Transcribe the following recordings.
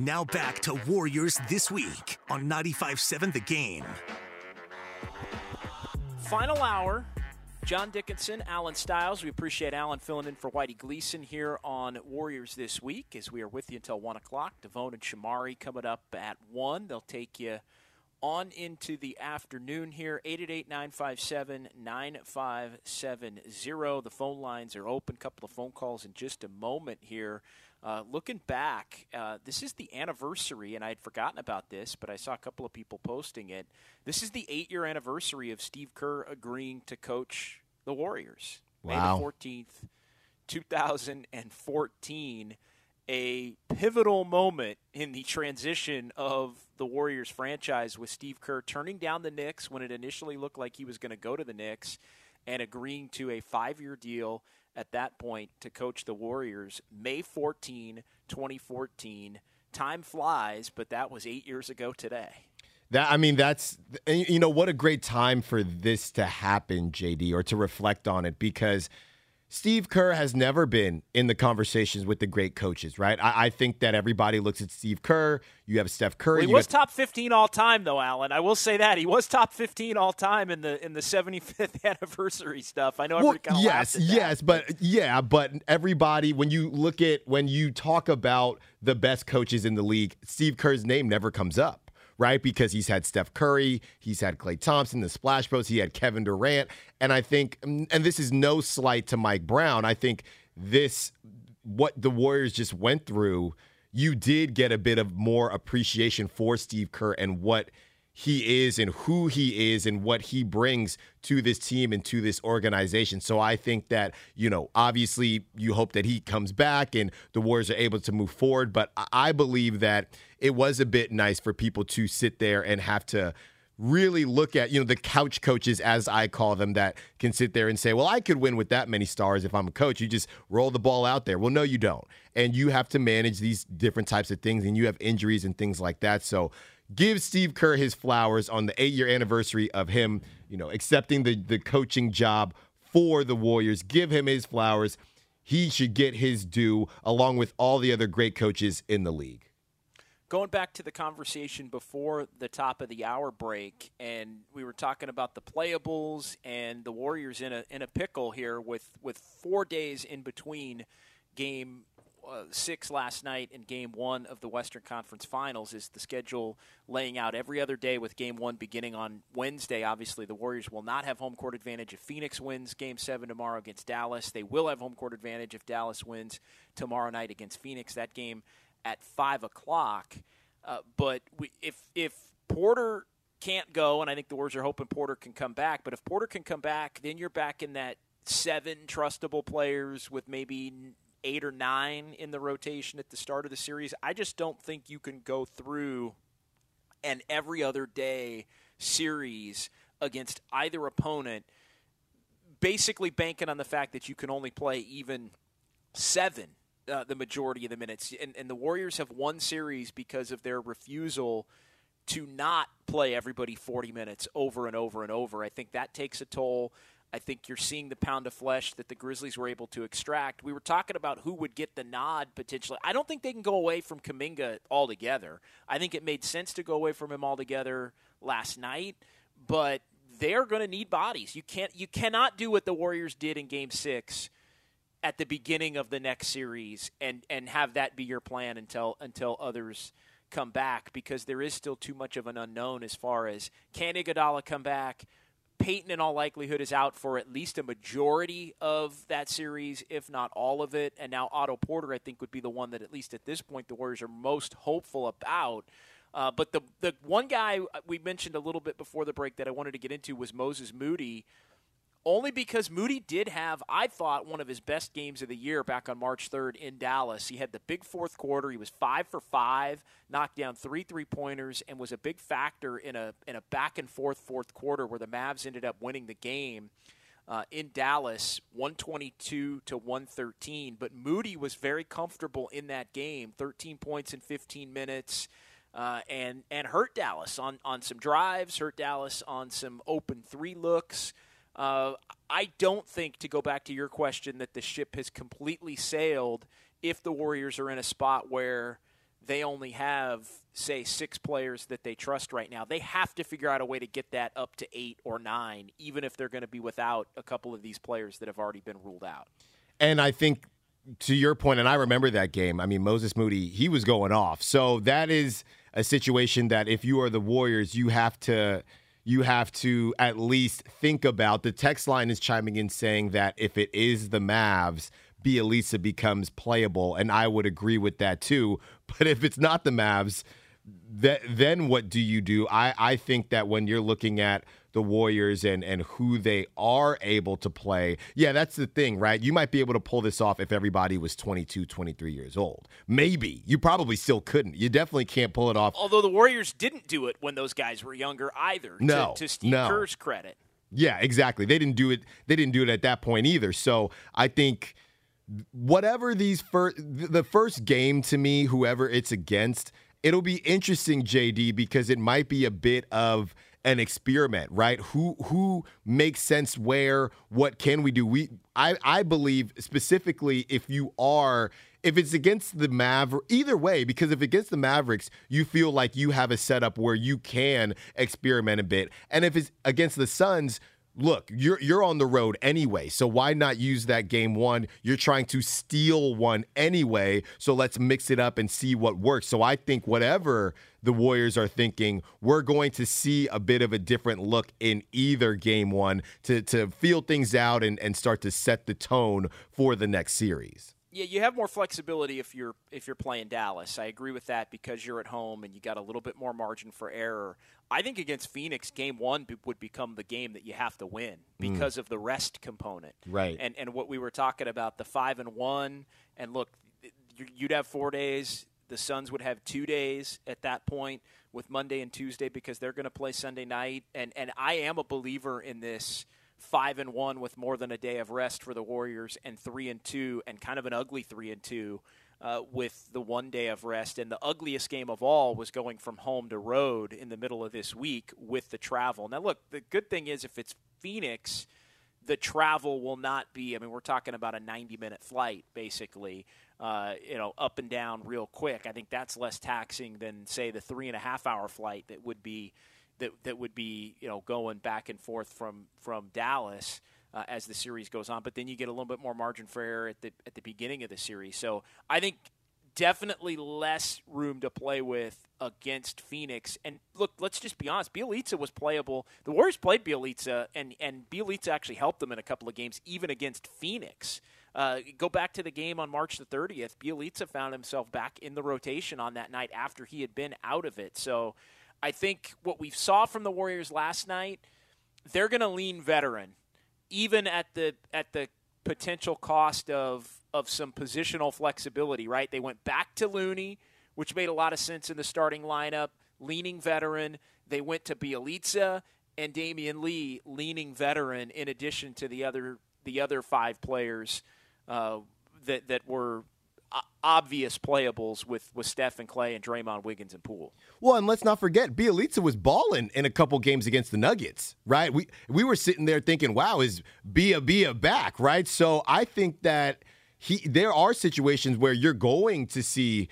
Now back to Warriors This Week on 95.7 The Game. Final hour. John Dickinson, Alan Stiles. We appreciate Alan filling in for Whitey Gleason here on Warriors This Week as we are with you until 1 o'clock. Devone and Shamari coming up at 1. They'll take you on into the afternoon here. 888-957-9570. The phone lines are open. A couple of phone calls in just a moment here. Uh, looking back, uh, this is the anniversary, and I had forgotten about this, but I saw a couple of people posting it. This is the eight year anniversary of Steve Kerr agreeing to coach the Warriors. Wow. May the 14th, 2014. A pivotal moment in the transition of the Warriors franchise with Steve Kerr turning down the Knicks when it initially looked like he was going to go to the Knicks and agreeing to a five year deal at that point to coach the Warriors. May 14, 2014. Time flies, but that was eight years ago today. That I mean, that's you know what a great time for this to happen, JD, or to reflect on it because Steve Kerr has never been in the conversations with the great coaches, right? I, I think that everybody looks at Steve Kerr. You have Steph Curry. Well, he was top 15 all time, though, Alan. I will say that he was top 15 all time in the in the 75th anniversary stuff. I know everybody well, kind of yes, yes, but yeah, but everybody when you look at when you talk about the best coaches in the league, Steve Kerr's name never comes up right? Because he's had Steph Curry, he's had Klay Thompson, the Splash Bros, he had Kevin Durant. And I think, and this is no slight to Mike Brown, I think this, what the Warriors just went through, you did get a bit of more appreciation for Steve Kerr and what he is and who he is and what he brings to this team and to this organization. So I think that, you know, obviously you hope that he comes back and the Warriors are able to move forward. But I believe that it was a bit nice for people to sit there and have to really look at, you know, the couch coaches, as I call them, that can sit there and say, well, I could win with that many stars if I'm a coach. You just roll the ball out there. Well, no, you don't. And you have to manage these different types of things, and you have injuries and things like that. So, give Steve Kerr his flowers on the eight year anniversary of him, you know, accepting the, the coaching job for the Warriors. Give him his flowers. He should get his due along with all the other great coaches in the league. Going back to the conversation before the top of the hour break, and we were talking about the playables and the Warriors in a in a pickle here with with four days in between game uh, six last night in game one of the Western Conference Finals is the schedule laying out every other day with game one beginning on Wednesday. Obviously, the Warriors will not have home court advantage if Phoenix wins game seven tomorrow against Dallas. They will have home court advantage if Dallas wins tomorrow night against Phoenix. That game at five o'clock. Uh, but we, if if Porter can't go, and I think the Warriors are hoping Porter can come back. But if Porter can come back, then you're back in that seven trustable players with maybe eight or nine in the rotation at the start of the series. I just don't think you can go through an every other day series against either opponent, basically banking on the fact that you can only play even seven uh, the majority of the minutes. And, and the Warriors have won series because of their refusal to not play everybody 40 minutes over and over and over. I think that takes a toll. I think you're seeing the pound of flesh that the Grizzlies were able to extract. We were talking about who would get the nod potentially. I don't think they can go away from Kuminga altogether. I think it made sense to go away from him altogether last night, but they're going to need bodies. You can't you cannot do what the Warriors did in game 6 at the beginning of the next series and and have that be your plan until until others come back because there is still too much of an unknown as far as can Iguodala come back Payton, in all likelihood, is out for at least a majority of that series, if not all of it. And now Otto Porter, I think, would be the one that, at least at this point, the Warriors are most hopeful about. Uh, but the the one guy we mentioned a little bit before the break that I wanted to get into was Moses Moody, only because Moody did have, I thought, one of his best games of the year back on March 3rd in Dallas. He had the big fourth quarter. He was five for five, knocked down three three pointers, and was a big factor in a in a back and forth fourth quarter where the Mavs ended up winning the game. Uh, in Dallas, 122 to 113. But Moody was very comfortable in that game, 13 points in 15 minutes uh, and and hurt Dallas on on some drives, hurt Dallas on some open three looks. Uh, I don't think to go back to your question that the ship has completely sailed if the Warriors are in a spot where they only have say six players that they trust right now. They have to figure out a way to get that up to eight or nine, even if they're going to be without a couple of these players that have already been ruled out. And I think to your point, and I remember that game. I mean, Moses Moody, he was going off. So that is a situation that if you are the Warriors, you have to you have to at least think about. The text line is chiming in saying that if it is the Mavs, Bjelica becomes playable, and I would agree with that too. But if it's not the Mavs, then what do you do? I, I think that when you're looking at the Warriors and and who they are able to play. Yeah, that's the thing, right? You might be able to pull this off if everybody was 22, 23 years old. Maybe. You probably still couldn't. You definitely can't pull it off. Although the Warriors didn't do it when those guys were younger either. No. To, to Steve no. Kerr's credit. Yeah, exactly. They didn't do it. They didn't do it at that point either. So I think whatever these first the first game to me, whoever it's against, it'll be interesting, JD, because it might be a bit of an experiment, right? Who who makes sense where? What can we do? We I I believe specifically if you are if it's against the Maver either way, because if against the Mavericks, you feel like you have a setup where you can experiment a bit. And if it's against the Suns, look, you're you're on the road anyway, so why not use that game one? You're trying to steal one anyway, so let's mix it up and see what works. So I think whatever the Warriors are thinking, we're going to see a bit of a different look in either game one to to feel things out and, and start to set the tone for the next series. Yeah, you have more flexibility if you're if you're playing Dallas. I agree with that because you're at home and you got a little bit more margin for error. I think against Phoenix, game one would become the game that you have to win mm. because mm. of the rest component. Right. And and what we were talking about the five and one, and look, you'd have four days. The Suns would have two days at that point with Monday and Tuesday because they're going to play Sunday night. And and I am a believer in this five and one with more than a day of rest for the Warriors, and three and two, and kind of an ugly three and two uh, with the one day of rest. And the ugliest game of all was going from home to road in the middle of this week with the travel. Now, look, the good thing is if it's Phoenix, the travel will not be. I mean, we're talking about a 90 minute flight, basically. Uh, you know, up and down real quick. I think that's less taxing than, say, the three and a half hour flight that would be that that would be you know going back and forth from from Dallas uh, as the series goes on. But then you get a little bit more margin for error at the at the beginning of the series. So I think definitely less room to play with against Phoenix. And look, let's just be honest. Bjelica was playable. The Warriors played Bjelica, and and Bjelica actually helped them in a couple of games, even against Phoenix. Uh, go back to the game on March the 30th. Bjelica found himself back in the rotation on that night after he had been out of it. So I think what we saw from the Warriors last night, they're going to lean veteran even at the at the potential cost of of some positional flexibility, right? They went back to Looney, which made a lot of sense in the starting lineup, leaning veteran. They went to Bjelica and Damion Lee, leaning veteran, in addition to the other the other five players uh, that that were obvious playables with, with Steph and Klay and Draymond, Wiggins, and Poole. Well, and let's not forget, Bjelica was balling in a couple games against the Nuggets, right? We we were sitting there thinking, wow, is Bia Bia back, right? So I think that he there are situations where you're going to see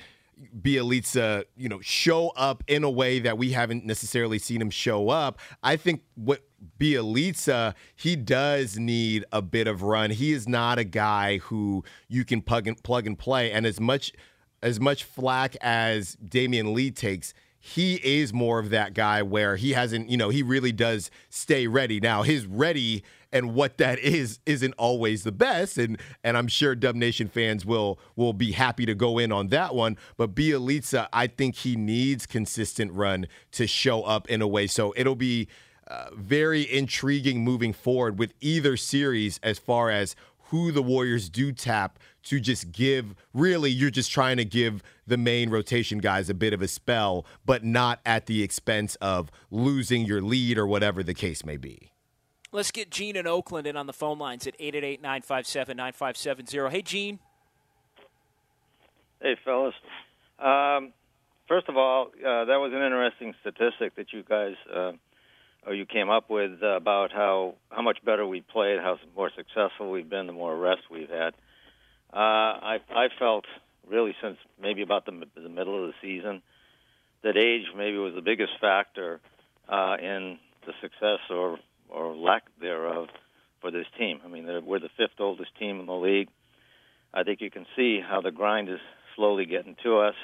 Bjelica, you know, show up in a way that we haven't necessarily seen him show up. I think what Bjelica, he does need a bit of run. He is not a guy who you can plug and plug and play. And as much as much flack as Damion Lee takes, he is more of that guy where he hasn't, you know, he really does stay ready. Now, his ready and what that is isn't always the best. And and I'm sure Dub Nation fans will will be happy to go in on that one. But Bjelica, I think he needs consistent run to show up in a way. So it'll be uh, very intriguing moving forward with either series as far as who the Warriors do tap to just give. Really, you're just trying to give the main rotation guys a bit of a spell, but not at the expense of losing your lead or whatever the case may be. Let's get Gene in Oakland in on the phone lines at 888 957 9570. Hey, Gene. Hey, fellas. Um, first of all, uh, that was an interesting statistic that you guys uh, or you came up with about how how much better we played, how more successful we've been, the more rest we've had. Uh, I I felt really since maybe about the the middle of the season that age maybe was the biggest factor uh, in the success or or lack thereof for this team. I mean, we're the fifth oldest team in the league. I think you can see how the grind is slowly getting to us.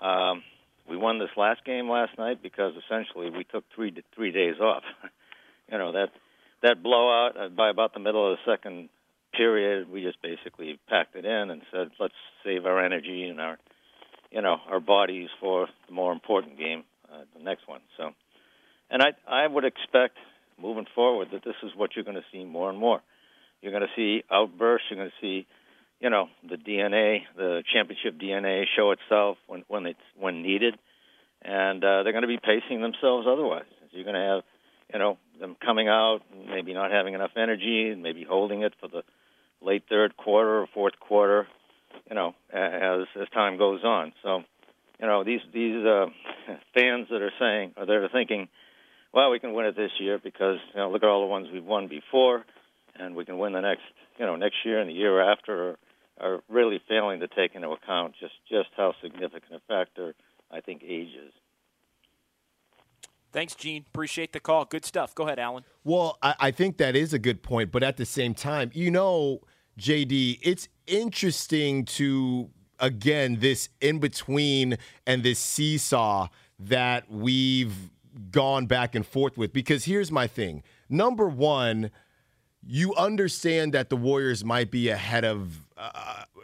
Um, we won this last game last night because essentially we took three three days off. you know that that blowout uh, by about the middle of the second period, we just basically packed it in and said, let's save our energy and our you know our bodies for the more important game, uh, the next one. So, and I I would expect moving forward that this is what you're going to see more and more. You're going to see outbursts. You're going to see you know the DNA, the championship DNA, show itself when when it's when needed, and uh, they're going to be pacing themselves otherwise. You're going to have, you know, them coming out, maybe not having enough energy, and maybe holding it for the late third quarter or fourth quarter, you know, as as time goes on. So, you know, these these uh, fans that are saying or they're thinking, well, we can win it this year because you know look at all the ones we've won before, and we can win the next you know next year and the year after. Or, are really failing to take into account just, just how significant a factor I think age is. Thanks, Gene. Appreciate the call. Good stuff. Go ahead, Alan. Well, I, I think that is a good point, but at the same time, you know, JD, it's interesting to again this in between and this seesaw that we've gone back and forth with because here's my thing. Number 1, you understand that the Warriors might be ahead of,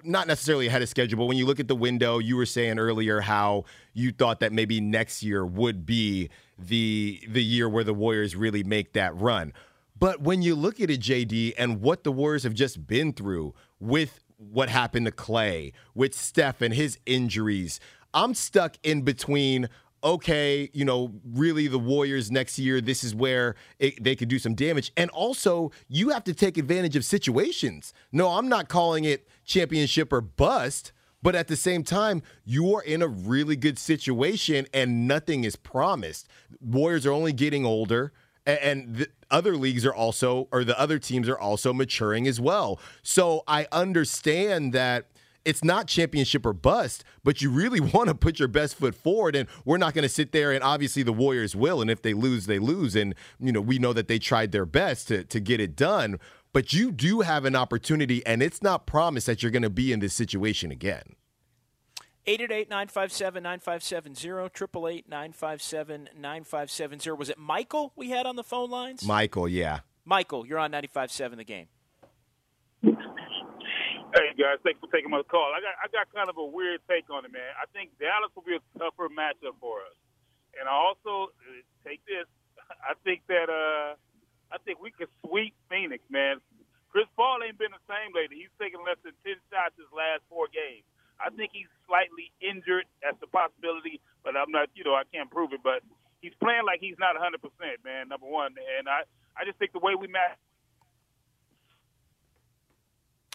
not necessarily ahead of schedule, but when you look at the window, you were saying earlier how you thought that maybe next year would be the the year where the Warriors really make that run. But when you look at it, JD, and what the Warriors have just been through with what happened to Klay, with Steph and his injuries, I'm stuck in between okay, you know, really the Warriors next year, this is where it, they could do some damage. And also, you have to take advantage of situations. No, I'm not calling it championship or bust. But at the same time, you are in a really good situation and nothing is promised. Warriors are only getting older and the other leagues are also or the other teams are also maturing as well. So I understand that it's not championship or bust, but you really want to put your best foot forward. And we're not going to sit there and obviously the Warriors will. And if they lose, they lose. And, you know, we know that they tried their best to, to get it done. But you do have an opportunity, and it's not promised that you're going to be in this situation again. 888 957 9570, 888 957 9570. Was it Michael we had on the phone lines? Michael, yeah. Michael, you're on 95.7 the game. Guys, thanks for taking my call. I got I got kind of a weird take on it, man. I think Dallas will be a tougher matchup for us, and I also uh, take this. I think that uh, I think we could sweep Phoenix, man. Chris Paul ain't been the same lately. He's taken less than ten shots his last four games. I think he's slightly injured. That's a possibility, but I'm not. You know, I can't prove it. But he's playing like he's not 100 percent, man. Number one, and I I just think the way we match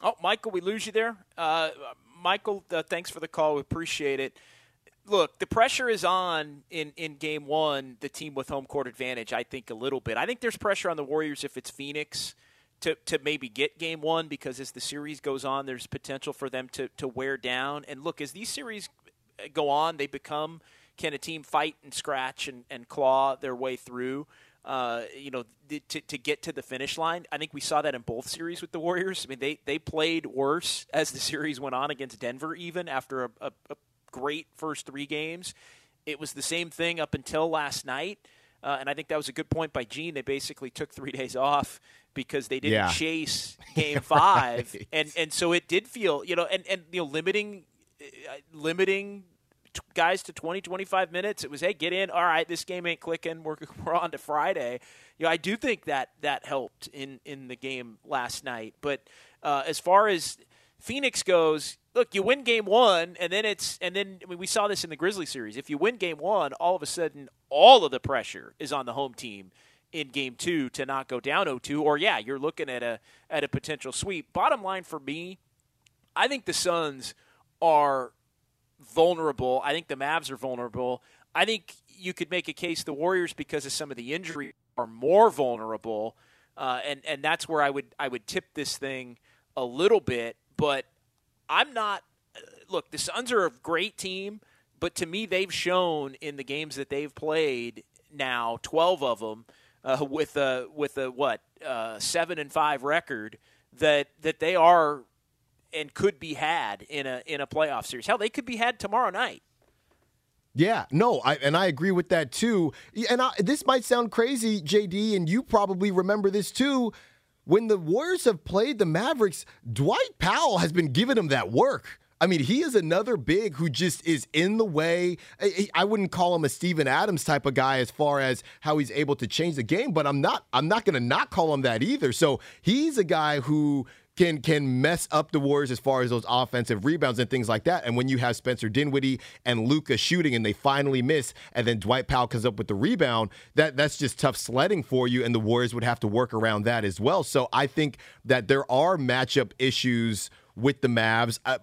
Oh, Michael, we lose you there. Uh, Michael, uh, thanks for the call. We appreciate it. Look, the pressure is on in, in game one, the team with home court advantage, I think, a little bit. I think there's pressure on the Warriors if it's Phoenix to, to maybe get game one because as the series goes on, there's potential for them to, to wear down. And look, as these series go on, they become can a team fight and scratch and, and claw their way through? Uh, you know, to, to get to the finish line. I think we saw that in both series with the Warriors. I mean, they, they played worse as the series went on against Denver, even after a, a, a great first three games. It was the same thing up until last night. Uh, and I think that was a good point by Gene. They basically took three days off because they didn't Yeah. chase game five, Right. and and so it did feel you know and and you know limiting uh, limiting t- guys to 20 25 minutes it was hey get in. All right this game ain't clicking. We're, we're on to friday. You know i do think that that helped in in the game last night. But uh, as far as phoenix goes look you win game one and then it's and then I mean, we saw this in the grizzly series. If you win game one all of a sudden all of the pressure is on the home team in game two to not go down 0-2 or yeah you're looking at a at a potential sweep. Bottom line for me I think the Suns are vulnerable. I think the Mavs are vulnerable. I think you could make a case the Warriors because of some of the injury are more vulnerable, uh, and and that's where I would I would tip this thing a little bit. But I'm not. Look, the Suns are a great team, but to me, they've shown in the games that they've played now, twelve of them, uh, with a with a what uh, seven and five record, that that they are and could be had in a in a playoff series. Hell, they could be had tomorrow night. Yeah, no, I, and I agree with that too. And I, this might sound crazy, JD, and you probably remember this too. When the Warriors have played the Mavericks, Dwight Powell has been giving them that work. I mean, he is another big who just is in the way. I, wouldn't call him a Steven Adams type of guy as far as how he's able to change the game, but I'm not. I'm not going to not call him that either. So he's a guy who can can mess up the Warriors as far as those offensive rebounds and things like that. And when you have Spencer Dinwiddie and Luka shooting and they finally miss, and then Dwight Powell comes up with the rebound, that that's just tough sledding for you, and the Warriors would have to work around that as well. So I think that there are matchup issues with the Mavs. Uh,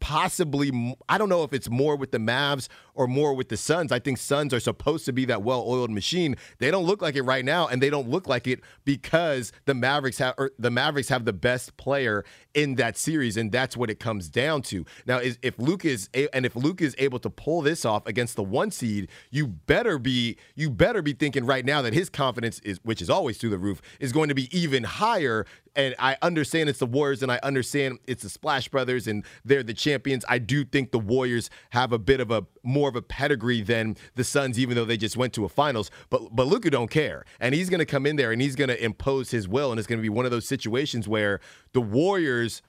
possibly, I don't know if it's more with the Mavs or more with the Suns. I think Suns are supposed to be that well-oiled machine. They don't look like it right now, and they don't look like it because the Mavericks have the Mavericks have the best player in that series, and that's what it comes down to. Now, is if Luke is a- and if Luke is able to pull this off against the one seed, you better be you better be thinking right now that his confidence is, which is always through the roof, is going to be even higher and I understand it's the Warriors and I understand it's the Splash Brothers and they're the champions. I do think the Warriors have a bit of a more of a pedigree than the Suns, even though they just went to a finals. But but Luka don't care. And he's gonna come in there and he's gonna impose his will. And it's gonna be one of those situations where the Warriors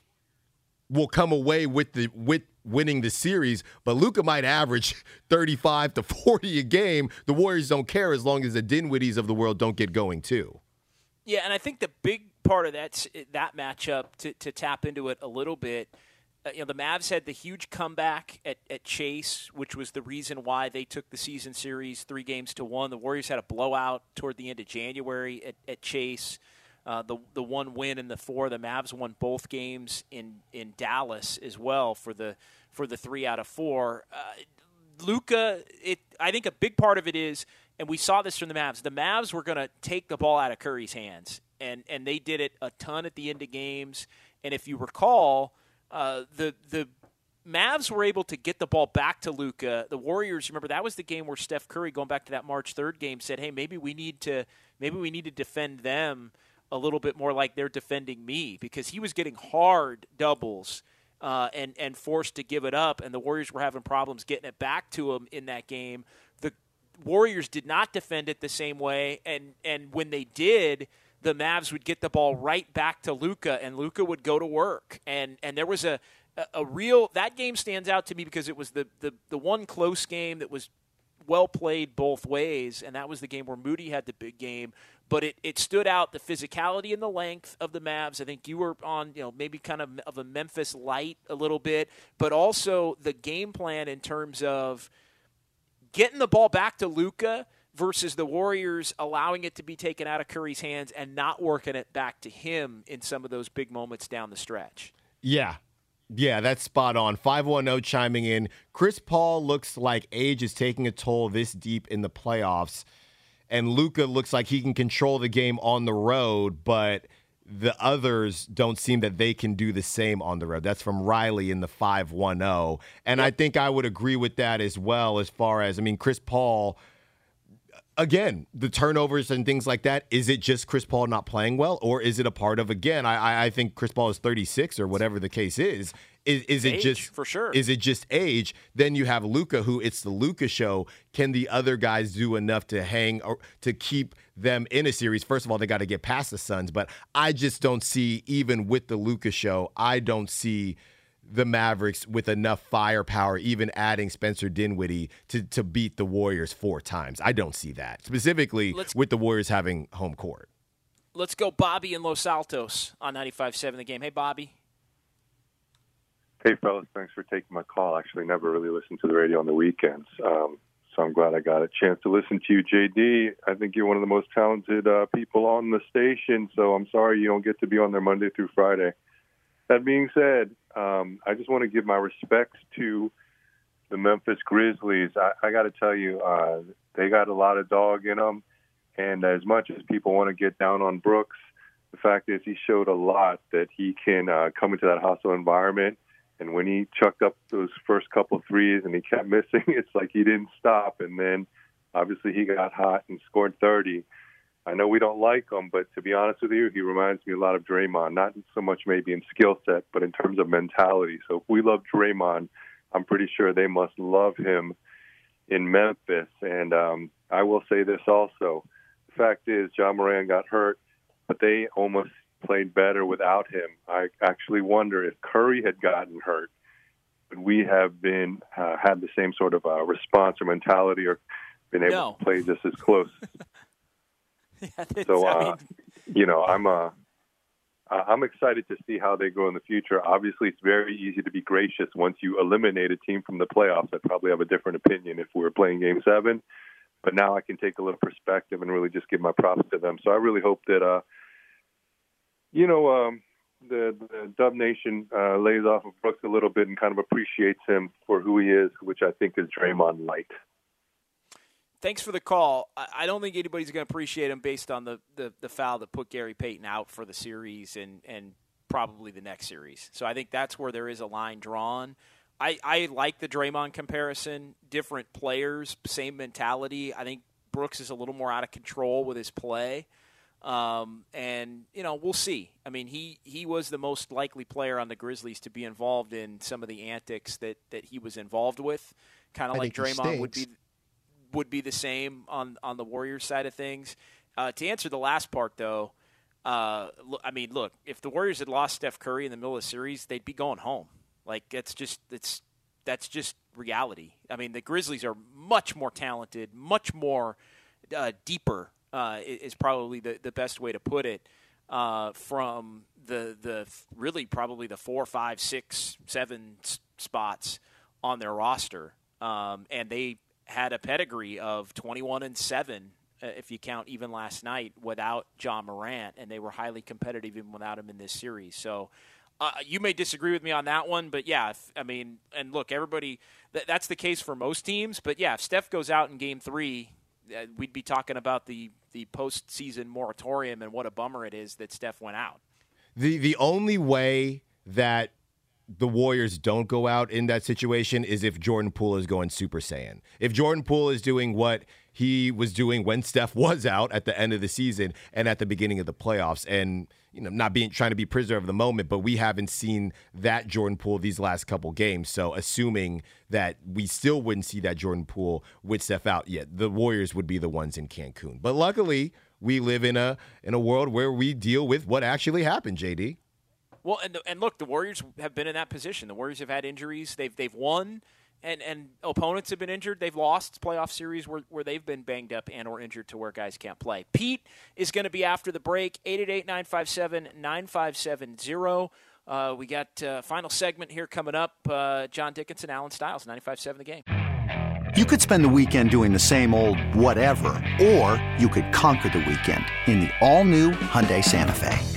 will come away with the with winning the series, but Luka might average 35 to 40 a game. The Warriors don't care as long as the Dinwiddies of the world don't get going too. Yeah, and I think the big part of that that matchup to, to tap into it a little bit. Uh, you know, the Mavs had the huge comeback at, at Chase, which was the reason why they took the season series three games to one. The Warriors had a blowout toward the end of January at, at Chase. Uh, the the one win in the four, the Mavs won both games in, in Dallas as well for the for the three out of four. Uh, Luka, it I think a big part of it is, and we saw this from the Mavs. The Mavs were going to take the ball out of Curry's hands, and and they did it a ton at the end of games. And if you recall, uh, the the Mavs were able to get the ball back to Luka. The Warriors, remember that was the game where Steph Curry, going back to that March third game, said, "Hey, maybe we need to maybe we need to defend them a little bit more like they're defending me," because he was getting hard doubles. Uh, and and forced to give it up, and the Warriors were having problems getting it back to him in that game. The Warriors did not defend it the same way, and and when they did, the Mavs would get the ball right back to Luka, and Luka would go to work, and and there was a, a real that game stands out to me because it was the the the one close game that was well played both ways, and that was the game where Moody had the big game. But it, it stood out the physicality and the length of the Mavs. I think you were on, you know, maybe kind of of a Memphis light a little bit, but also the game plan in terms of getting the ball back to Luka versus the Warriors allowing it to be taken out of Curry's hands and not working it back to him in some of those big moments down the stretch. Yeah. Yeah, that's spot on. 510 chiming in. Chris Paul looks like age is taking a toll this deep in the playoffs. And Luka looks like he can control the game on the road, but the others don't seem that they can do the same on the road. That's from Riley in the 510. And I think I would agree with that as well, as far as, I mean, Chris Paul again, the turnovers and things like that, is it just Chris Paul not playing well? Or is it a part of, again, I, I think Chris Paul is 36 or whatever the case is. Is, is it Age, just for sure. Is it just age? Then you have Luka, who it's the Luka show. Can the other guys do enough to hang or to keep them in a series? First of all, they got to get past the Suns, but I just don't see even with the Luka show. I don't see the Mavericks with enough firepower, even adding Spencer Dinwiddie to to beat the Warriors four times. I don't see that specifically Let's- with the Warriors having home court. Let's go, Bobby in Los Altos on 95.7 The Game. Hey, Bobby. Hey, fellas, thanks for taking my call. Actually, never really listened to the radio on the weekends, um, so I'm glad I got a chance to listen to you, JD. I think you're one of the most talented uh, people on the station, so I'm sorry you don't get to be on there Monday through Friday. That being said, um, I just want to give my respects to the Memphis Grizzlies. I, I got to tell you, uh, they got a lot of dog in them, and as much as people want to get down on Brooks, the fact is he showed a lot that he can uh, come into that hostile environment and when he chucked up those first couple threes and he kept missing, it's like he didn't stop. And then obviously he got hot and scored 30. I know we don't like him, but to be honest with you, he reminds me a lot of Draymond. Not so much maybe in skill set, but in terms of mentality. So if we love Draymond, I'm pretty sure they must love him in Memphis. And um, I will say this also: the fact is, Ja Morant got hurt, but they almost played better without him. I actually wonder if Curry had gotten hurt, would we have been uh, had the same sort of uh, response or mentality, or been able No. to play just as close? So, I uh, mean, you know, I'm uh, uh, I'm excited to see how they go in the future. Obviously, it's very easy to be gracious once you eliminate a team from the playoffs. I'd probably have a different opinion if we were playing Game Seven, but now I can take a little perspective and really just give my props to them. So I really hope that, uh, you know, um, the, the Dub Nation uh, lays off of Brooks a little bit and kind of appreciates him for who he is, which I think is Draymond light. Thanks for the call. I, I don't think anybody's going to appreciate him based on the, the, the foul that put Gary Payton out for the series and, and probably the next series. So I think that's where there is a line drawn. I, I like the Draymond comparison. Different players, same mentality. I think Brooks is a little more out of control with his play. Um, and you know we'll see. I mean, he he was the most likely player on the Grizzlies to be involved in some of the antics that that he was involved with, kind of like Draymond would be. Would be the same on on the Warriors side of things. Uh, to answer the last part, though, uh, I mean, look, if the Warriors had lost Steph Curry in the middle of the series, they'd be going home. Like it's just it's that's just reality. I mean, the Grizzlies are much more talented, much more uh, deeper uh, is probably the, the best way to put it. Uh, from the the really probably the four, five, six, seven s- spots on their roster, um, and they had a pedigree of twenty one and seven. Uh, if you count even last night without Ja Morant, and they were highly competitive even without him in this series. So, uh, you may disagree with me on that one, but yeah, if, I mean, and look, everybody, th- that's the case for most teams. But yeah, if Steph goes out in Game Three, uh, we'd be talking about the the postseason moratorium and what a bummer it is that Steph went out. The the only way that the Warriors don't go out in that situation is if Jordan Poole is going Super Saiyan. If Jordan Poole is doing what he was doing when Steph was out at the end of the season and at the beginning of the playoffs, and you know, not being trying to be prisoner of the moment, but we haven't seen that Jordan Poole these last couple games. So assuming that we still wouldn't see that Jordan Poole with Steph out yet, the Warriors would be the ones in Cancun. But luckily, we live in a in a world where we deal with what actually happened, JD. Well, and and look, the Warriors have been in that position. The Warriors have had injuries. They've they've won, and and opponents have been injured. They've lost playoff series where, where they've been banged up and or injured to where guys can't play. Pete is going to be after the break. 888-957-9570. Uh, we got uh, final segment here coming up. Uh, John Dickinson, Alan Styles, 95.7 the game. You could spend the weekend doing the same old whatever, or you could conquer the weekend in the all-new Hyundai Santa Fe.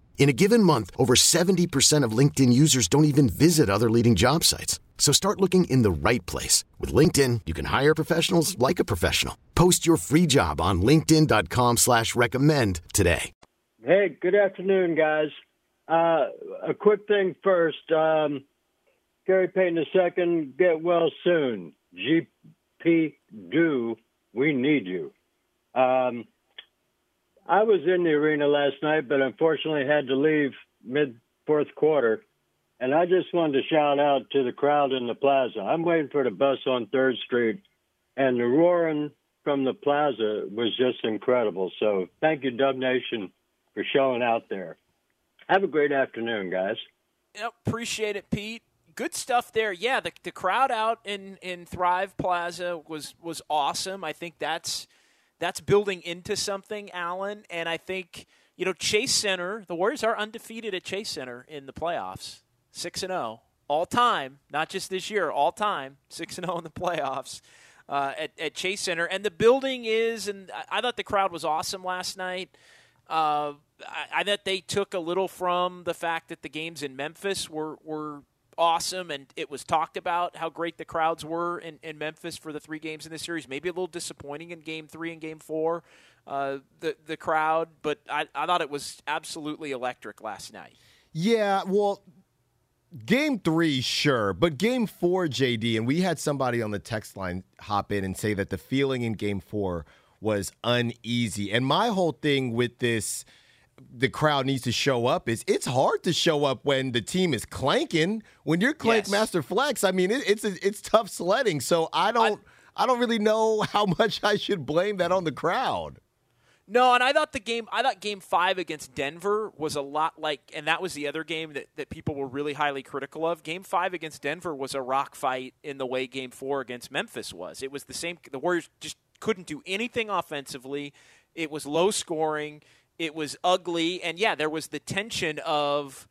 In a given month, over 70% of LinkedIn users don't even visit other leading job sites. So start looking in the right place. With LinkedIn, you can hire professionals like a professional. Post your free job on linkedin.com slash recommend today. Hey, good afternoon, guys. Uh, a quick thing first. Um, Gary Payton II, get well soon. GP, do, we need you. Um, I was in the arena last night, but unfortunately had to leave mid fourth quarter. And I just wanted to shout out to the crowd in the plaza. I'm waiting for the bus on Third Street, and the roaring from the plaza was just incredible. So thank you, Dub Nation, for showing out there. Have a great afternoon, guys. Yep, appreciate it, Pete. Good stuff there. Yeah, the, the crowd out in, in Thrive Plaza was was awesome. I think that's that's building into something, Alan. And I think you know Chase Center. The Warriors are undefeated at Chase Center in the playoffs, six and zero all time, not just this year, all time, six and zero in the playoffs. Uh, at, at Chase Center, and the building is, and I, I thought the crowd was awesome last night. Uh, I, I thought they took a little from the fact that the games in Memphis were were awesome, and it was talked about how great the crowds were in, in Memphis for the three games in this series. Maybe a little disappointing in Game Three and Game Four, uh, the the crowd, but I, I thought it was absolutely electric last night. Yeah, well, game three, sure, but game four, JD, and we had somebody on the text line hop in and say that the feeling in game four was uneasy. And my whole thing with this the crowd needs to show up is it's hard to show up when the team is clanking. When you're clank yes. master flex, I mean it, it's it's tough sledding. So I don't I, I don't really know how much I should blame that on the crowd. No, and I thought the game I thought game five against Denver was a lot like and that was the other game that, that people were really highly critical of. Game five against Denver was a rock fight in the way game four against Memphis was. It was the same the Warriors just couldn't do anything offensively. It was low scoring it was ugly, and yeah, there was the tension of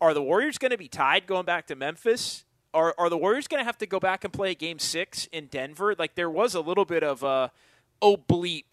are the Warriors going to be tied going back to Memphis? Are, are the Warriors going to have to go back and play game six in Denver? Like there was a little bit of a oh bleep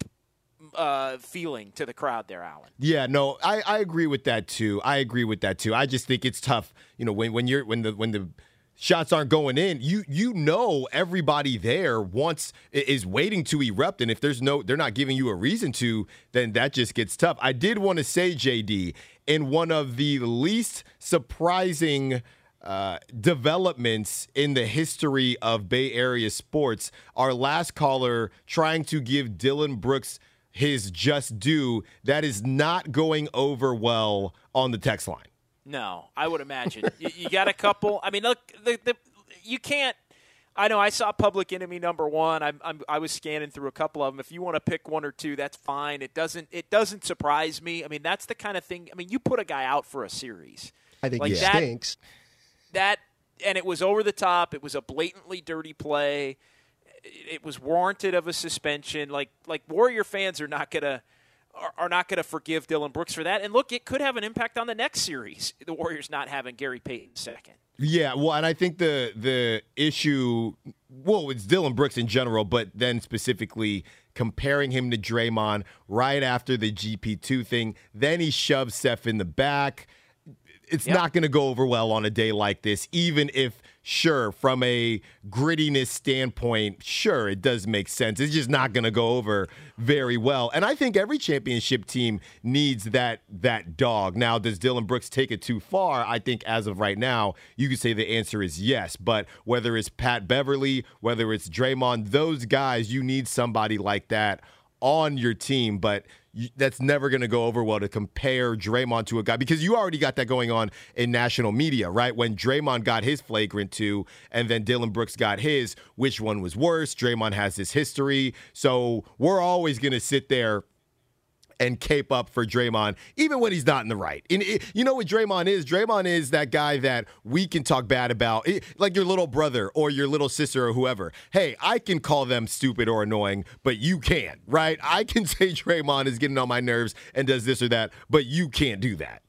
uh, feeling to the crowd there, Alan. Yeah, no, I, I agree with that too. I agree with that too. I just think it's tough, you know, when when you're when the when the shots aren't going in, you you know everybody there wants is waiting to erupt, and if there's no, they're not giving you a reason to, then that just gets tough. I did want to say, JD, in one of the least surprising. Uh, developments in the history of Bay Area sports. Our last caller trying to give Dillon Brooks his just due. That is not going over well on the text line. No, I would imagine you, you, got a couple. I mean, look, the, the, you can't. I know I saw Public Enemy number one. I'm, I'm, i was scanning through a couple of them. If you want to pick one or two, that's fine. It doesn't it doesn't surprise me. I mean, that's the kind of thing. I mean, you put a guy out for a series. I think like he that, stinks. That and it was over the top. It was a blatantly dirty play. It was warranted of a suspension. Like like Warrior fans are not gonna are, are not going to forgive Dillon Brooks for that. And look, it could have an impact on the next series. The Warriors not having Gary Payton second. Yeah, well, and I think the the issue, well, it's Dillon Brooks in general, but then specifically comparing him to Draymond right after the GP two thing. Then he shoves Steph in the back. It's yep. not going to go over well on a day like this, even if sure, from a grittiness standpoint, sure, it does make sense. It's just not going to go over very well. And I think every championship team needs that that dog. Now, does Dillon Brooks take it too far? I think as of right now, you could say the answer is yes. But whether it's Pat Beverley, whether it's Draymond, those guys, you need somebody like that on your team. But that's never going to go over well to compare Draymond to a guy because you already got that going on in national media, right? When Draymond got his flagrant two and then Dillon Brooks got his, which one was worse? Draymond has his history. So we're always going to sit there and cape up for Draymond, even when he's not in the right. And it, you know what Draymond is? Draymond is that guy that we can talk bad about, it, like your little brother or your little sister or whoever. Hey, I can call them stupid or annoying, but you can't, right? I can say Draymond is getting on my nerves and does this or that, but you can't do that.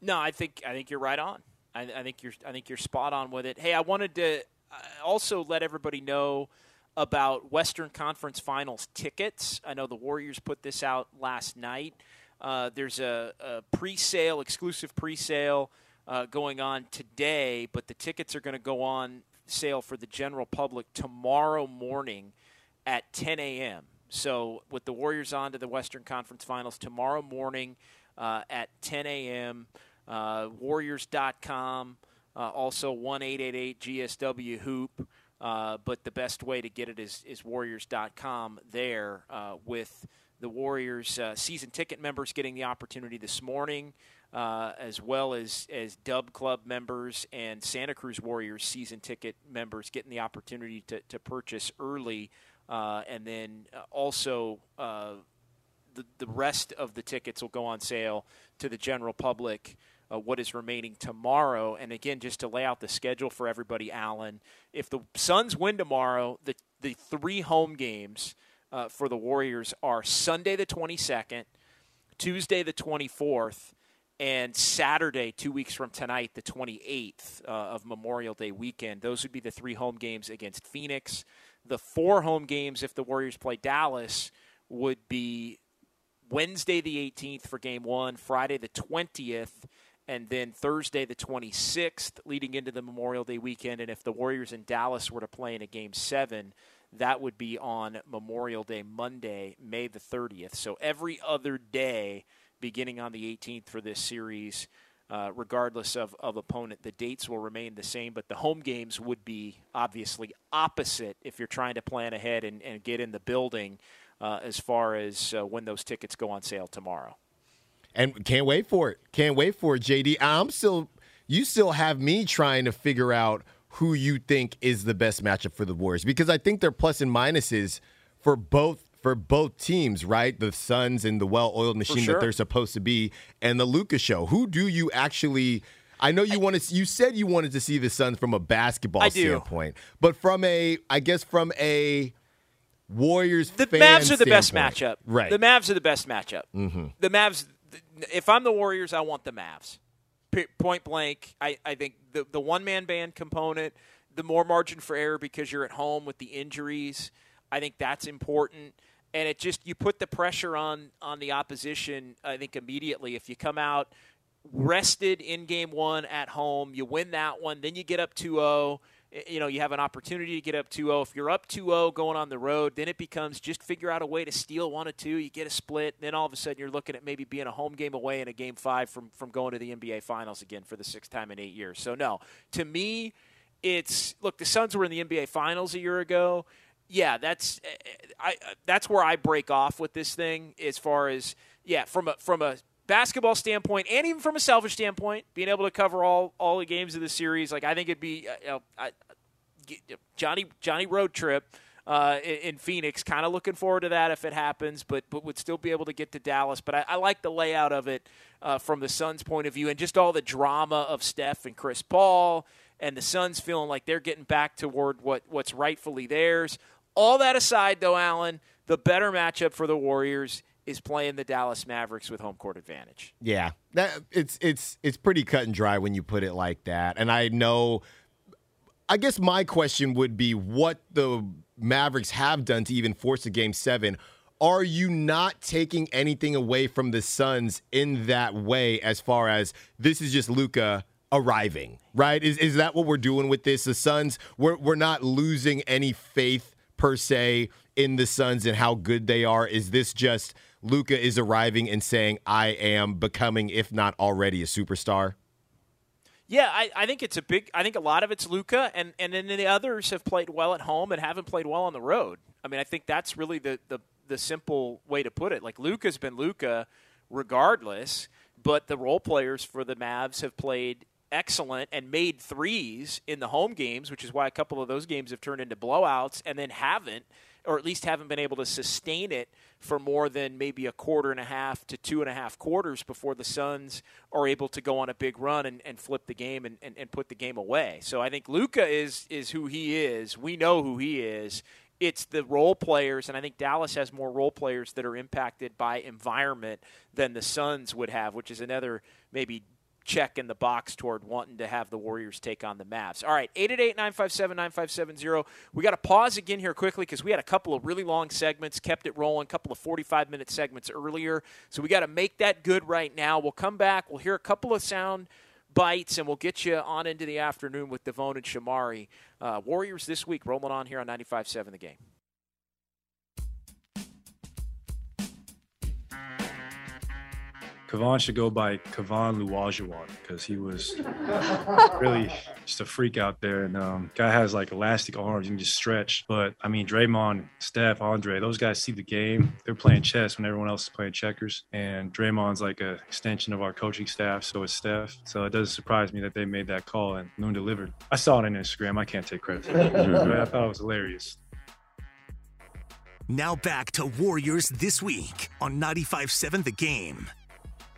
No, I think I think you're right on. I, I think you're I think you're spot on with it. Hey, I wanted to uh, also let everybody know about Western Conference Finals tickets. I know the Warriors put this out last night. Uh, there's a, a, pre-sale, exclusive pre-sale uh, going on today, but the tickets are going to go on sale for the general public tomorrow morning at 10 a.m. So with the Warriors on to the Western Conference Finals tomorrow morning uh, at 10 a.m. Uh, Warriors.com, uh, also 1 GSW Hoop. Uh, but the best way to get it is, is Warriors.com there uh, with the Warriors uh, season ticket members getting the opportunity this morning, uh, as well as, as Dub Club members and Santa Cruz Warriors season ticket members getting the opportunity to, to purchase early. Uh, and then also the, the rest of the tickets will go on sale to the general public uh, what is remaining tomorrow. And again, just to lay out the schedule for everybody, Alan, if the Suns win tomorrow, the, the three home games uh, for the Warriors are Sunday the 22nd, Tuesday the 24th, and Saturday, two weeks from tonight, the 28th uh, of Memorial Day weekend. Those would be the three home games against Phoenix. The four home games, if the Warriors play Dallas, would be Wednesday the 18th for game one, Friday the 20th, and then Thursday the 26th, leading into the Memorial Day weekend. And if the Warriors in Dallas were to play in a game seven, that would be on Memorial Day Monday, May the 30th. So every other day, beginning on the 18th for this series, uh, regardless of, of opponent, the dates will remain the same, but the home games would be obviously opposite if you're trying to plan ahead and, and get in the building uh, as far as uh, when those tickets go on sale tomorrow and can't wait for it. Can't wait for it, JD. I'm still, you still have me trying to figure out who you think is the best matchup for the Warriors because I think they're plus and minuses for both for both teams, right? The Suns and the well-oiled machine sure. that they're supposed to be, and the Luka show. Who do you actually? I know you want to. You said you wanted to see the Suns from a basketball standpoint, but from a, I guess from a Warriors. The Mavs are the best matchup. Right. The Mavs are the best matchup. Mm-hmm. The Mavs if I'm the Warriors, I want the Mavs. point blank, I, I think the, the one man band component, the more margin for error because you're at home with the injuries, I think that's important. And it just, you put the pressure on, on the opposition, I think, immediately. If you come out rested in game one at home, you win that one, then you get up 2 0 you know, you have an opportunity to get up 2-0. If you're up 2-0 going on the road, then it becomes just figure out a way to steal one or two. You get a split, then all of a sudden you're looking at maybe being a home game away in a game five from from going to the NBA Finals again for the sixth time in eight years. So no, to me, it's look. The Suns were in the NBA Finals a year ago. Yeah, that's eh, eh, I. Eh, that's where I break off with this thing as far as yeah from a from a basketball standpoint and even from a selfish standpoint, being able to cover all all the games of the series, like I think it'd be uh, you know, I, Johnny Johnny road trip. Uh, in, Phoenix, kind of looking forward to that if it happens, but but would still be able to get to Dallas. But I, I like the layout of it uh, from the Suns' point of view, and just all the drama of Steph and Chris Paul, and the Suns feeling like they're getting back toward what what's rightfully theirs. All that aside, though, Alan, the better matchup for the Warriors is playing the Dallas Mavericks with home court advantage. Yeah, that it's it's it's pretty cut and dry when you put it like that. And I know, I guess my question would be what the Mavericks have done to even force a game seven. Are you not taking anything away from the Suns in that way? As far as this is just Luka arriving, right? Is is that what we're doing with this? The Suns, we're we're not losing any faith per se in the Suns and how good they are. Is this just Luka is arriving and saying, I am becoming, if not already, a superstar? Yeah, I, I think it's a big. I think a lot of it's Luka, and and then the others have played well at home and haven't played well on the road. I mean, I think that's really the the, the simple way to put it. Like Luka's been Luka, regardless, but the role players for the Mavs have played excellent and made threes in the home games, which is why a couple of those games have turned into blowouts, and then haven't or at least haven't been able to sustain it for more than maybe a quarter and a half to two and a half quarters before the Suns are able to go on a big run and, and flip the game and, and, and put the game away. So I think Luka is is who he is. We know who he is. It's the role players, and I think Dallas has more role players that are impacted by environment than the Suns would have, which is another maybe check in the box toward wanting to have the Warriors take on the Mavs. All right, 888 957 9570. We got to pause again here quickly because we had a couple of really long segments, kept it rolling, a couple of 45 minute segments earlier. So we got to make that good right now. We'll come back, we'll hear a couple of sound bites, and we'll get you on into the afternoon with Devone and Shamari. Uh, Warriors this week rolling on here on 95.7 The Game. Kevon should go by Kevon Olajuwon because he was really just a freak out there. And um, guy has like elastic arms, you can just stretch. But I mean, Draymond, Steph, Andre, those guys see the game. They're playing chess when everyone else is playing checkers. And Draymond's like an extension of our coaching staff, so is Steph. So it doesn't surprise me that they made that call and Loon delivered. I saw it on Instagram. I can't take credit for it. I thought it was hilarious. Now back to Warriors this week on 95.7 The Game.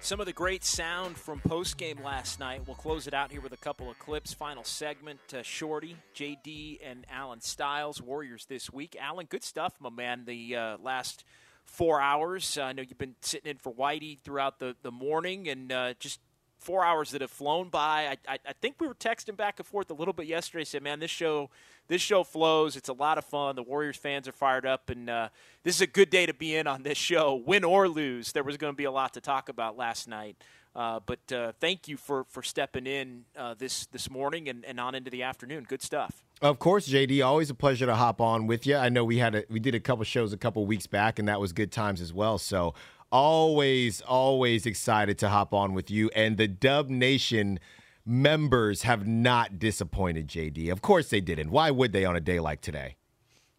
Some of the great sound from post game last night. We'll close it out here with a couple of clips. Final segment uh, Shorty, JD, and Alan Stiles, Warriors this week. Alan, good stuff, my man. The uh, last four hours. Uh, I know you've been sitting in for Whitey throughout the, the morning and uh, just four hours that have flown by. I, I, I, think we were texting back and forth a little bit yesterday. Said, man, this show this show flows. It's a lot of fun. The Warriors fans are fired up, and uh, this is a good day to be in on this show, win or lose. There was going to be a lot to talk about last night. Uh, but uh, thank you for, for stepping in uh, this this morning and, and on into the afternoon. Good stuff. Of course, JD. Always a pleasure to hop on with you. I know we had a, we did a couple shows a couple weeks back, and that was good times as well. So always, always excited to hop on with you. And the Dub Nation members have not disappointed, JD. Of course they didn't. Why would they on a day like today?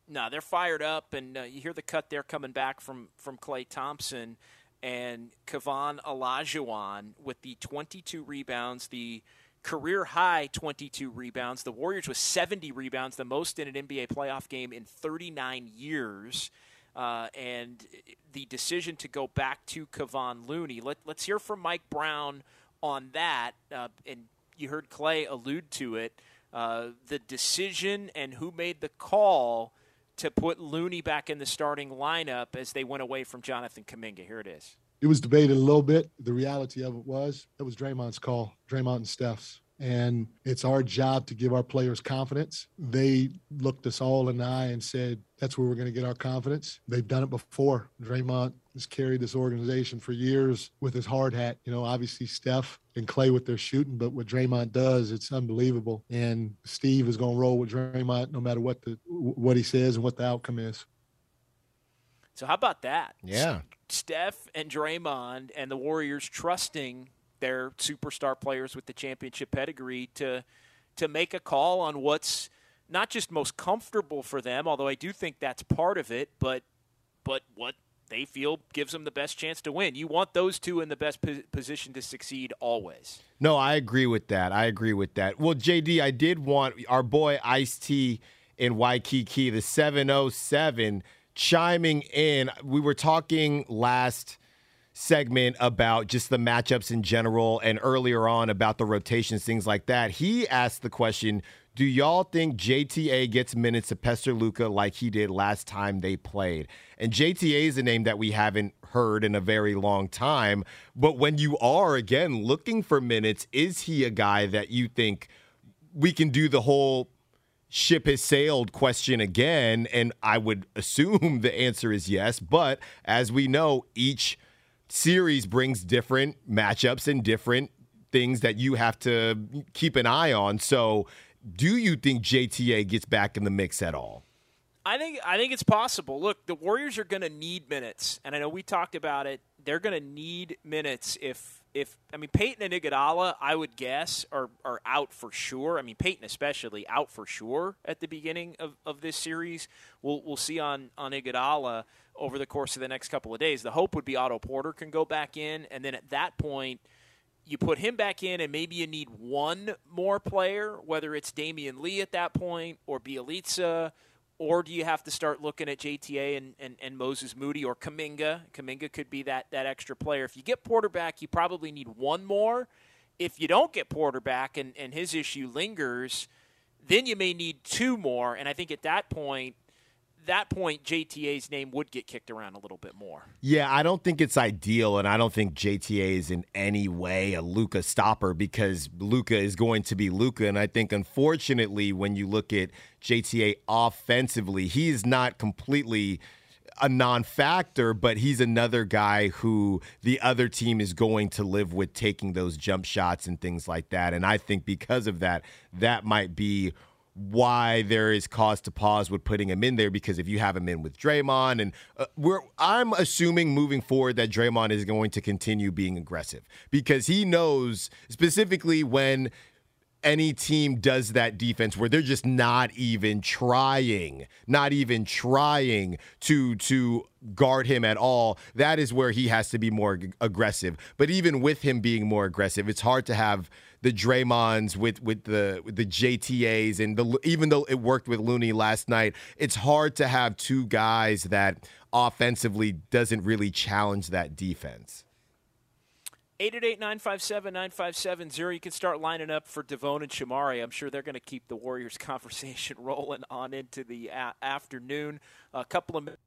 No, they're fired up, and uh, you hear the cut there coming back from from Klay Thompson and Kevon Olajuwon with the 22 rebounds, the career high 22 rebounds. The Warriors with 70 rebounds, the most in an NBA playoff game in 39 years. Uh, and the decision to go back to Kevon Looney. Let, us hear from Mike Brown on that. Uh, and you heard Klay allude to it. Uh, the decision and who made the call to put Looney back in the starting lineup as they went away from Jonathan Kuminga. Here it is. It was debated a little bit. The reality of it was it was Draymond's call, Draymond and Steph's and it's our job to give our players confidence. They looked us all in the eye and said, that's where we're going to get our confidence. They've done it before. Draymond has carried this organization for years with his hard hat. You know, obviously Steph and Klay with their shooting, but what Draymond does, it's unbelievable. And Steve is going to roll with Draymond no matter what the what he says and what the outcome is. So how about that? Yeah. Steph and Draymond and the Warriors trusting their superstar players with the championship pedigree to to make a call on what's not just most comfortable for them, although I do think that's part of it, but but what they feel gives them the best chance to win. You want those two in the best position to succeed always. No, I agree with that. I agree with that. Well, JD, I did want our boy Ice T in Waikiki, the 707, chiming in. We were talking last segment about just the matchups in general and earlier on about the rotations, things like that. He asked the question Do y'all think JTA gets minutes to pester Luka like he did last time they played? And JTA is a name that we haven't heard in a very long time. But when you are, again, looking for minutes, is he a guy that you think we can do the whole ship has sailed question again? And I would assume the answer is yes. But as we know, each series brings different matchups and different things that you have to keep an eye on. So, do you think JTA gets back in the mix at all? I think I think it's possible. Look, the Warriors are going to need minutes, and I know we talked about it. They're going to need minutes if if I mean Peyton and Iguodala, I would guess are are out for sure. I mean Peyton especially out for sure at the beginning of, of this series. We'll we'll see on on Iguodala over the course of the next couple of days. The hope would be Otto Porter can go back in, and then at that point, you put him back in, and maybe you need one more player, whether it's Damion Lee at that point, or Bjelica, or do you have to start looking at JTA and, and, and Moses Moody or Kuminga? Kuminga could be that, that extra player. If you get Porter back, you probably need one more. If you don't get Porter back and, and his issue lingers, then you may need two more. And I think at that point, that point, JTA's name would get kicked around a little bit more. Yeah, I don't think it's ideal, and I don't think JTA is in any way a Luka stopper because Luka is going to be Luka. And I think, unfortunately, when you look at JTA offensively, he's not completely a non-factor, but he's another guy who the other team is going to live with taking those jump shots and things like that. And I think because of that, that might be why there is cause to pause with putting him in there because if you have him in with Draymond and uh, we're I'm assuming moving forward that Draymond is going to continue being aggressive because he knows specifically when any team does that defense where they're just not even trying, not even trying to to guard him at all, that is where he has to be more aggressive. But even with him being more aggressive, it's hard to have the Draymonds with with the with the JTAs and the even though it worked with Looney last night, it's hard to have two guys that offensively doesn't really challenge that defense. 888-957-9570. You can start lining up for Devone and Shamari. I'm sure they're going to keep the Warriors conversation rolling on into the a- afternoon. A couple of minutes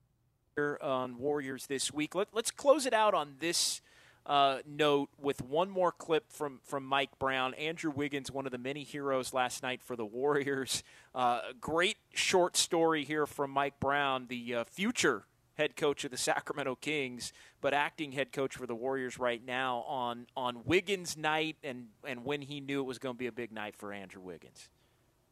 on Warriors this week. Let, us close it out on this – uh, note with one more clip from, from Mike Brown. Andrew Wiggins, one of the many heroes last night for the Warriors. Uh, great short story here from Mike Brown, the uh, future head coach of the Sacramento Kings, but acting head coach for the Warriors right now on on Wiggins night and and when he knew it was going to be a big night for Andrew Wiggins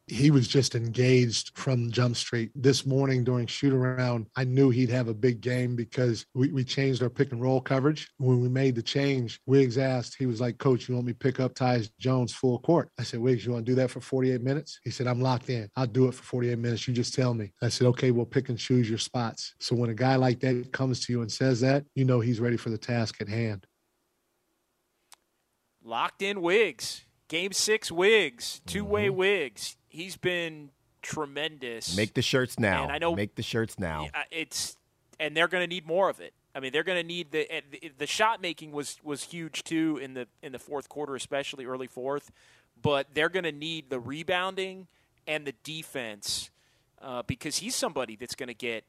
he was just engaged from Jump Street. This morning during shoot around, I knew he'd have a big game because we, we changed our pick and roll coverage. When we made the change, Wiggs asked, he was like, Coach, you want me to pick up Tyus Jones full court? I said, Wiggs, you want to do that for 48 minutes? He said, I'm locked in. I'll do it for 48 minutes. You just tell me. I said, okay, we'll pick and choose your spots. So when a guy like that comes to you and says that, you know he's ready for the task at hand. Locked in Wiggs. Game six Wiggs. Two way mm-hmm. Wiggs he's been tremendous. Make the shirts now. And I know make the shirts now. It's and they're going to need more of it. I mean, they're going to need the the shot making was was huge too in the in the fourth quarter, especially early fourth. But they're going to need the rebounding and the defense uh, because he's somebody that's going to get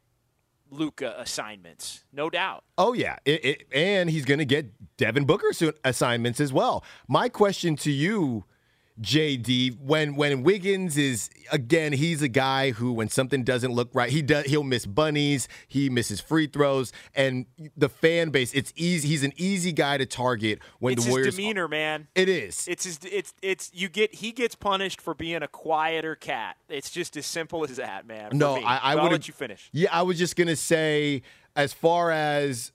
Luka assignments, no doubt. Oh yeah, it, it, and he's going to get Devin Booker assignments as well. My question to you JD when when Wiggins is again he's a guy who when something doesn't look right he does he'll miss bunnies he misses free throws and the fan base it's easy he's an easy guy to target when it's the Warriors It's his demeanor man. It is. It's his it's it's you get he gets punished for being a quieter cat. It's just as simple as that man no I, I would let you finish. Yeah I was just gonna say as far as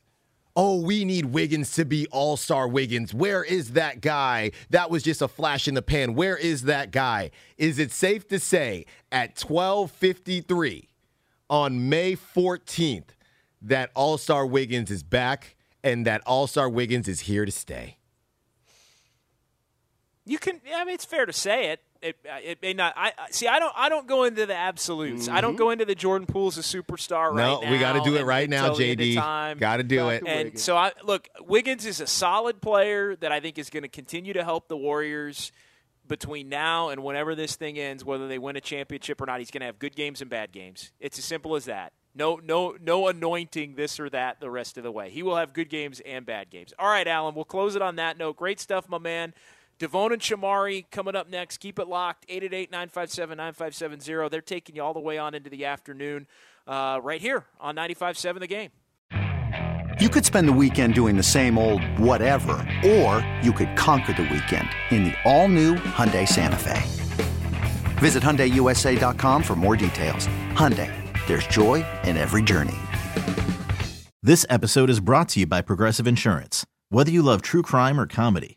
oh, we need Wiggins to be all star Wiggins. Where is that guy? That was just a flash in the pan. Where is that guy? Is it safe to say at 1253 on May 14th that all star Wiggins is back and that all star Wiggins is here to stay? You can, I mean, it's fair to say it it, it may not. I see. I don't. I don't go into the absolutes. Mm-hmm. I don't mm-hmm. go into the Jordan Poole's a superstar no, right now. we got to do it right now, JD. Got to do it. And so I look. Wiggins is a solid player that I think is going to continue to help the Warriors between now and whenever this thing ends. Whether they win a championship or not, he's going to have good games and bad games. It's as simple as that. No, no, no anointing this or that the rest of the way. He will have good games and bad games. All right, Alan. We'll close it on that note. Great stuff, my man. Devone and Shamari coming up next. Keep it locked. 888-957-9570. They're taking you all the way on into the afternoon uh, right here on 95.7 The Game. You could spend the weekend doing the same old whatever, or you could conquer the weekend in the all-new Hyundai Santa Fe. Visit HyundaiUSA.com for more details. Hyundai, there's joy in every journey. This episode is brought to you by Progressive Insurance. Whether you love true crime or comedy,